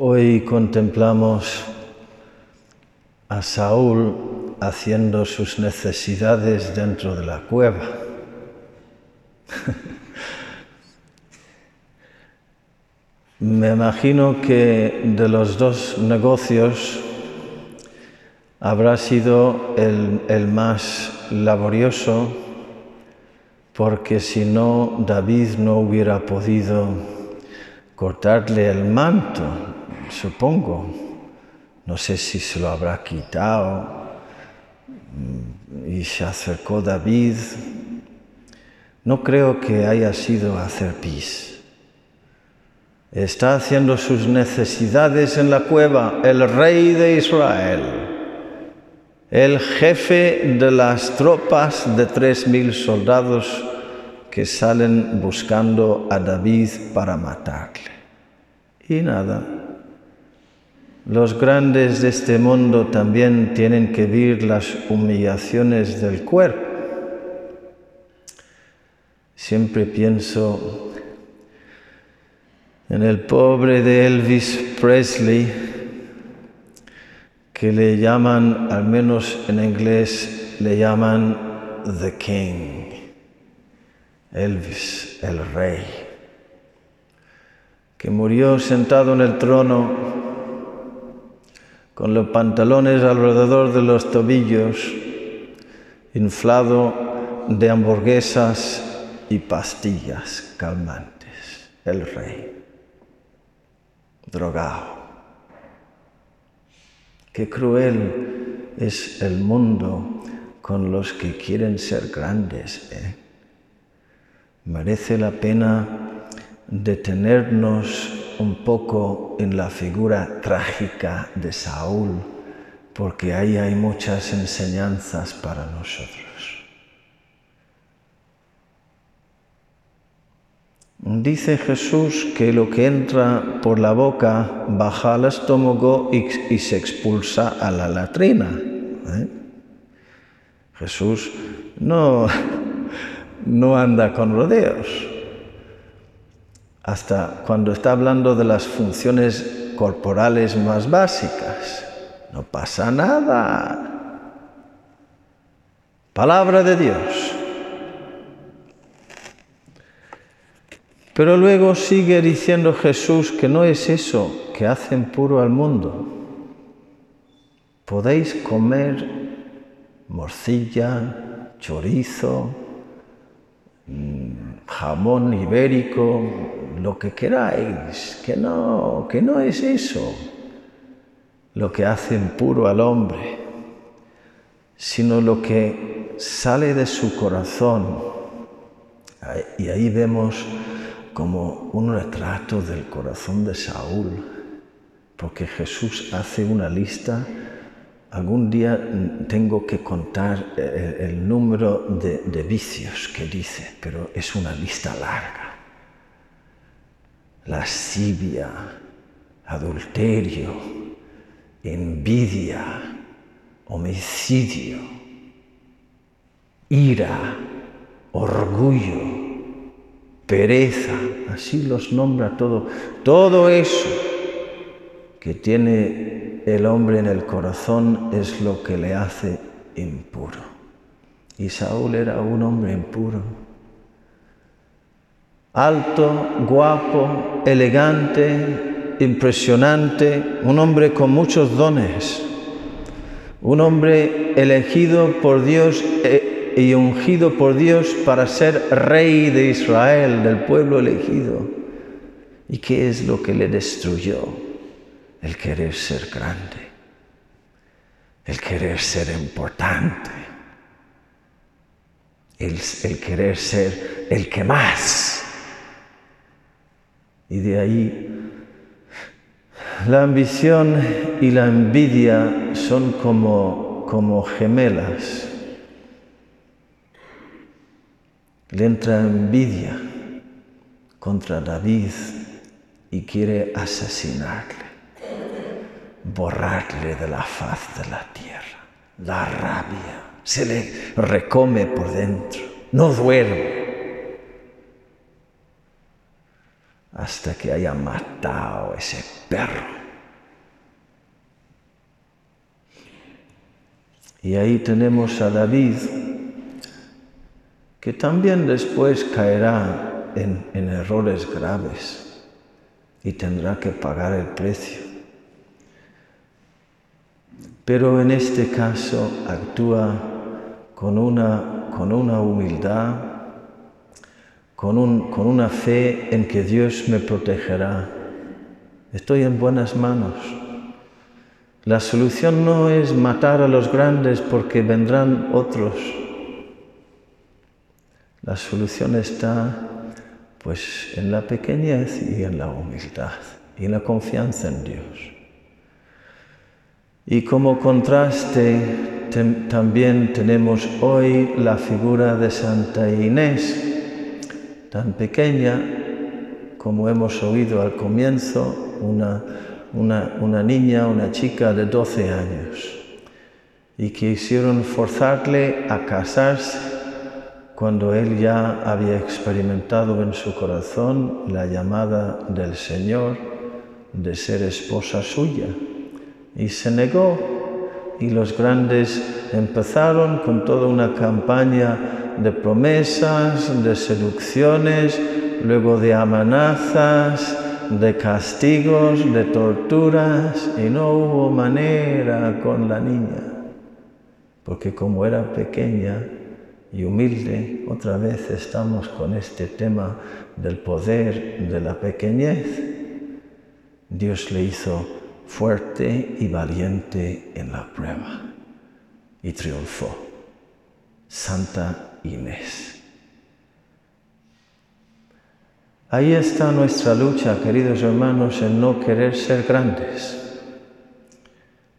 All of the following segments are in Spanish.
Hoy contemplamos a Saúl haciendo sus necesidades dentro de la cueva. Me imagino que de los dos negocios habrá sido el, el más laborioso porque si no David no hubiera podido cortarle el manto, supongo. No sé si se lo habrá quitado. Y se acercó David. No creo que haya sido hacer pis. Está haciendo sus necesidades en la cueva el rey de Israel, el jefe de las tropas de tres mil soldados que salen buscando a David para matarle. Y nada, los grandes de este mundo también tienen que vivir las humillaciones del cuerpo. Siempre pienso en el pobre de Elvis Presley, que le llaman, al menos en inglés, le llaman The King. Elvis, el rey, que murió sentado en el trono con los pantalones alrededor de los tobillos, inflado de hamburguesas y pastillas calmantes, el rey, drogado. Qué cruel es el mundo con los que quieren ser grandes. ¿eh? merece la pena detenernos un poco en la figura trágica de Saúl, porque ahí hay muchas enseñanzas para nosotros. Dice Jesús que lo que entra por la boca baja al estómago y, se expulsa a la latrina. ¿eh? Jesús no no anda con rodeos. Hasta cuando está hablando de las funciones corporales más básicas. No pasa nada. Palabra de Dios. Pero luego sigue diciendo Jesús que no es eso que hacen puro al mundo. Podéis comer morcilla, chorizo, Mm, jamón ibérico, lo que queráis, que no, que no es eso lo que hace puro al hombre, sino lo que sale de su corazón. Y ahí vemos como un retrato del corazón de Saúl, porque Jesús hace una lista Algún día tengo que contar eh, el, número de vicios que dice, pero es una lista larga. Lascivia, adulterio, envidia, homicidio, ira, orgullo, pereza, así los nombra todo. Todo eso que tiene el hombre en el corazón es lo que le hace impuro. Y Saúl era un hombre impuro. Alto, guapo, elegante, impresionante, un hombre con muchos dones, un hombre elegido por Dios eh, y ungido por Dios para ser rey de Israel, del pueblo elegido. ¿Y qué es lo que le destruyó? el querer ser grande, el querer ser importante, el, querer ser el que más. Y de ahí la ambición y la envidia son como, como gemelas. Le entra envidia contra David y quiere asesinarle borrarle de la faz de la tierra. La rabia se le recome por dentro, no duerme hasta que haya matado ese perro. Y ahí tenemos a David, que también después caerá en, en errores graves y tendrá que pagar el precio. Pero en este caso actúa con una, con una humildad con, un, con una fe en que Dios me protegerá. Estoy en buenas manos. La solución no es matar a los grandes porque vendrán otros. La solución está pues en la pequeñez y en la humildad y en la confianza en Dios. Y como contraste también tenemos hoy la figura de Santa Inés, tan pequeña como hemos oído al comienzo, una, una, niña, una chica de 12 años, y que hicieron forzarle a casarse cuando él ya había experimentado en su corazón la llamada del Señor de ser esposa suya. Y se negó y los grandes empezaron con toda una campaña de promesas, de seducciones, luego de amenazas, de castigos, de torturas, y no hubo manera con la niña, porque como era pequeña y humilde, otra vez estamos con este tema del poder de la pequeñez, Dios le hizo fuerte y valiente en la prueba y triunfó. Santa Inés. Ahí está nuestra lucha, queridos hermanos, en no querer ser grandes,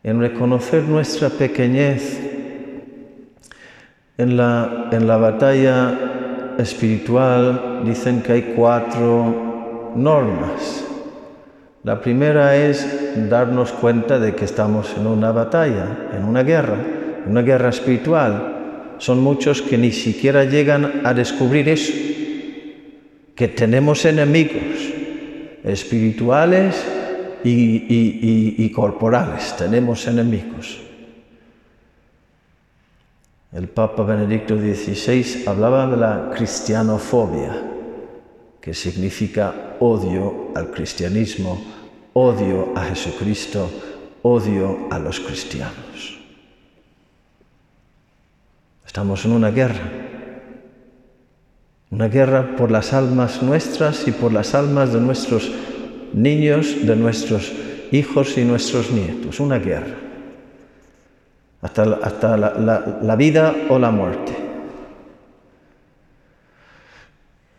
en reconocer nuestra pequeñez. En la, en la batalla espiritual dicen que hay cuatro normas la primera es darnos cuenta de que estamos en una batalla, en una guerra, una guerra espiritual. Son muchos que ni siquiera llegan a descubrir eso, que tenemos enemigos espirituales y, corporales, tenemos enemigos. El Papa Benedicto XVI hablaba de la cristianofobia, que significa odio al cristianismo, odio a Jesucristo, odio a los cristianos. Estamos en una guerra, una guerra por las almas nuestras y por las almas de nuestros niños, de nuestros hijos y nuestros nietos, una guerra, hasta, hasta la, la vida o la muerte.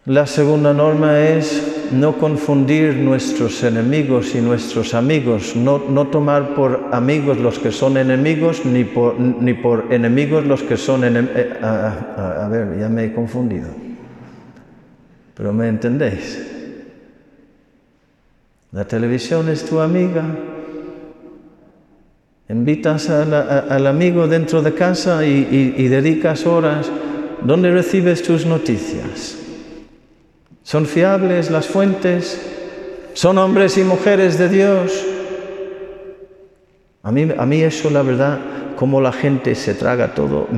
La segunda norma es no confundir nuestros enemigos y nuestros amigos, no, tomar por amigos los que son enemigos, ni por, ni por enemigos los que son enemigos. Eh, a, ver, ya me he confundido. Pero me entendéis. La televisión es tu amiga. Invitas al amigo dentro de casa y dedicas horas. ¿Dónde recibes tus noticias? ¿Son fiables las fuentes? ¿Son hombres y mujeres de Dios? A mí, a mí eso, la verdad, como la gente se traga todo.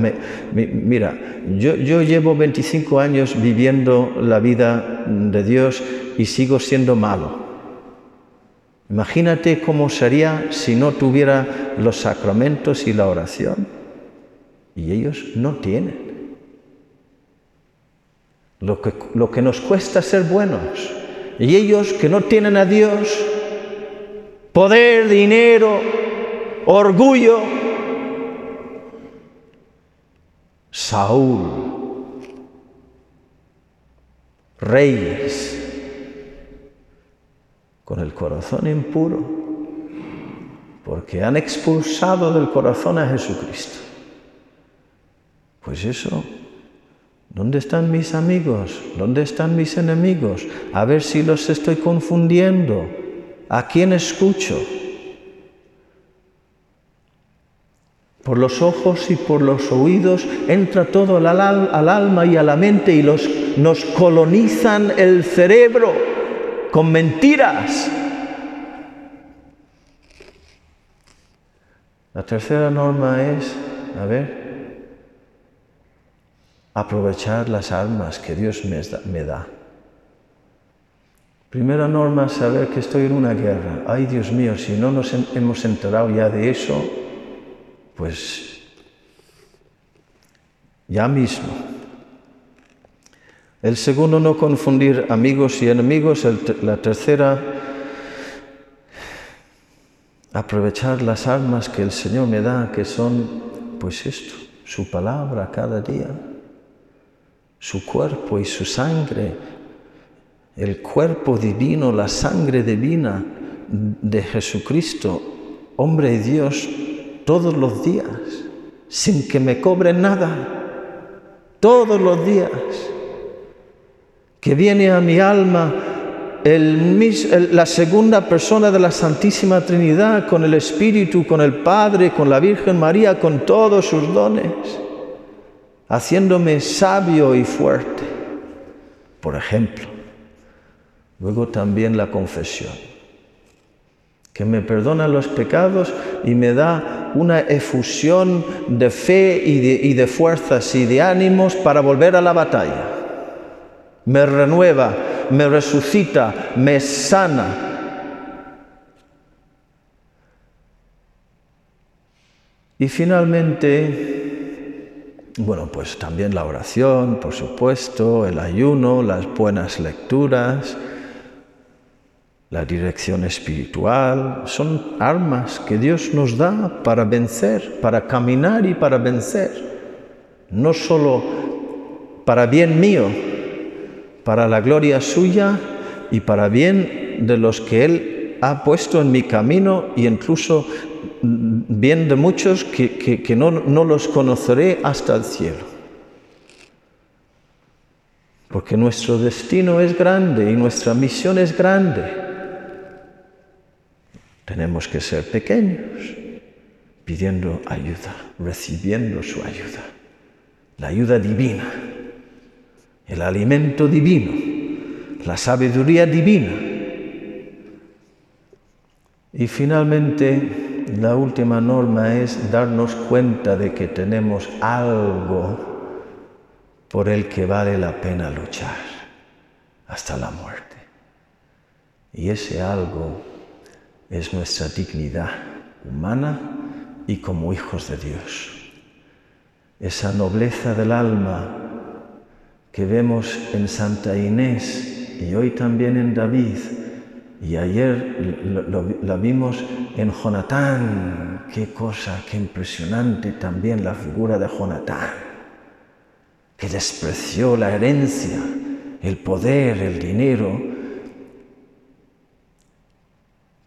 mira, yo, yo llevo 25 años viviendo la vida de Dios y sigo siendo malo. Imagínate cómo sería si no tuviera los sacramentos y la oración. Y ellos no tienen lo que, lo que nos cuesta ser buenos. Y ellos que no tienen a Dios, poder, dinero, orgullo, Saúl, reyes, con el corazón impuro, porque han expulsado del corazón a Jesucristo. Pues eso ¿Dónde están mis amigos? ¿Dónde están mis enemigos? A ver si los estoy confundiendo. ¿A quién escucho? Por los ojos y por los oídos entra todo al, alma y a la mente y los, nos colonizan el cerebro con mentiras. La tercera norma es A ver. Aprovechar las almas que Dios me da. Primera norma, saber que estoy en una guerra. Ay, Dios mío, si no nos hemos enterado ya de eso, pues ya mismo. El segundo, no confundir amigos y enemigos. la tercera, aprovechar las armas que el Señor me da, que son, pues esto, su palabra cada día, su cuerpo y su sangre, el cuerpo divino, la sangre divina de Jesucristo, hombre y Dios, todos los días, sin que me cobre nada, todos los días, que viene a mi alma la segunda persona de la Santísima Trinidad, con el Espíritu, con el Padre, con la Virgen María, con todos sus dones, haciéndome sabio y fuerte. Por ejemplo, Luego también la confesión, que me perdona los pecados y me da una efusión de fe y de, fuerzas y de ánimos para volver a la batalla. Me renueva, me resucita, me sana, Y finalmente, bueno, pues también la oración, por supuesto, el ayuno, las buenas lecturas, la dirección espiritual, son armas que Dios nos da para vencer, para caminar y para vencer. No solo para bien mío, para la gloria suya y para bien de los que Él ha puesto en mi camino y incluso bien de muchos que, no, no los conoceré hasta el cielo. Porque nuestro destino es grande y nuestra misión es grande. Tenemos que ser pequeños, pidiendo ayuda, recibiendo su ayuda, la ayuda divina, el alimento divino, la sabiduría divina. Y finalmente, la última norma es darnos cuenta de que tenemos algo por el que vale la pena luchar hasta la muerte. Y ese algo es nuestra dignidad humana y como hijos de Dios. Esa nobleza del alma que vemos en Santa Inés y hoy también en David y ayer la vimos en Jonatán. Qué cosa, qué impresionante también la figura de Jonatán, que despreció la herencia, el poder, el dinero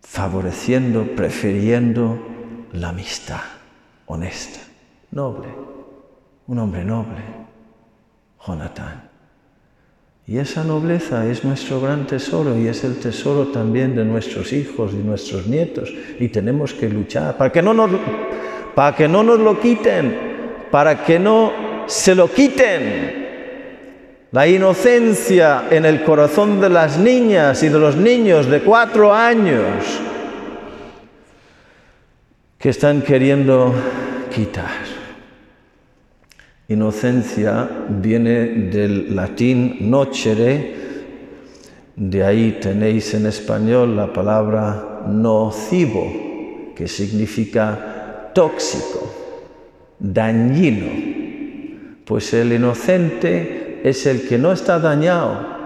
favoreciendo, prefiriendo la amistad honesta, noble, un hombre noble, Jonatán. Y esa nobleza es nuestro gran tesoro y es el tesoro también de nuestros hijos y nuestros nietos. Y tenemos que luchar para que no nos, para que no nos lo quiten, para que no se lo quiten. La inocencia en el corazón de las niñas y de los niños de cuatro años que están queriendo quitar. Inocencia viene del latín nocere, de ahí tenéis en español la palabra nocivo, que significa tóxico, dañino. Pues el inocente es el que no está dañado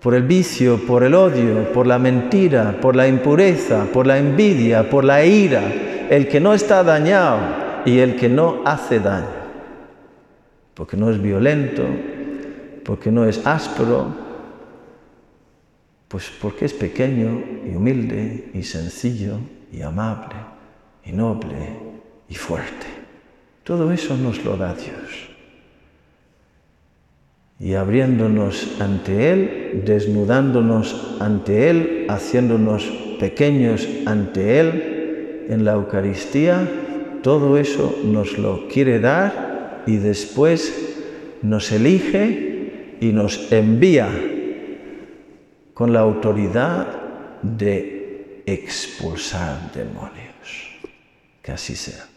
por el vicio, por el odio, por la mentira, por la impureza, por la envidia, por la ira, el que no está dañado y el que no hace daño, porque no es violento, porque no es áspero, pues porque es pequeño y humilde y sencillo y amable y noble y fuerte. Todo eso nos lo da Dios. Y abriéndonos ante Él, desnudándonos ante Él, haciéndonos pequeños ante Él, en la Eucaristía, todo eso nos lo quiere dar y después nos elige y nos envía con la autoridad de expulsar demonios. Que así sea.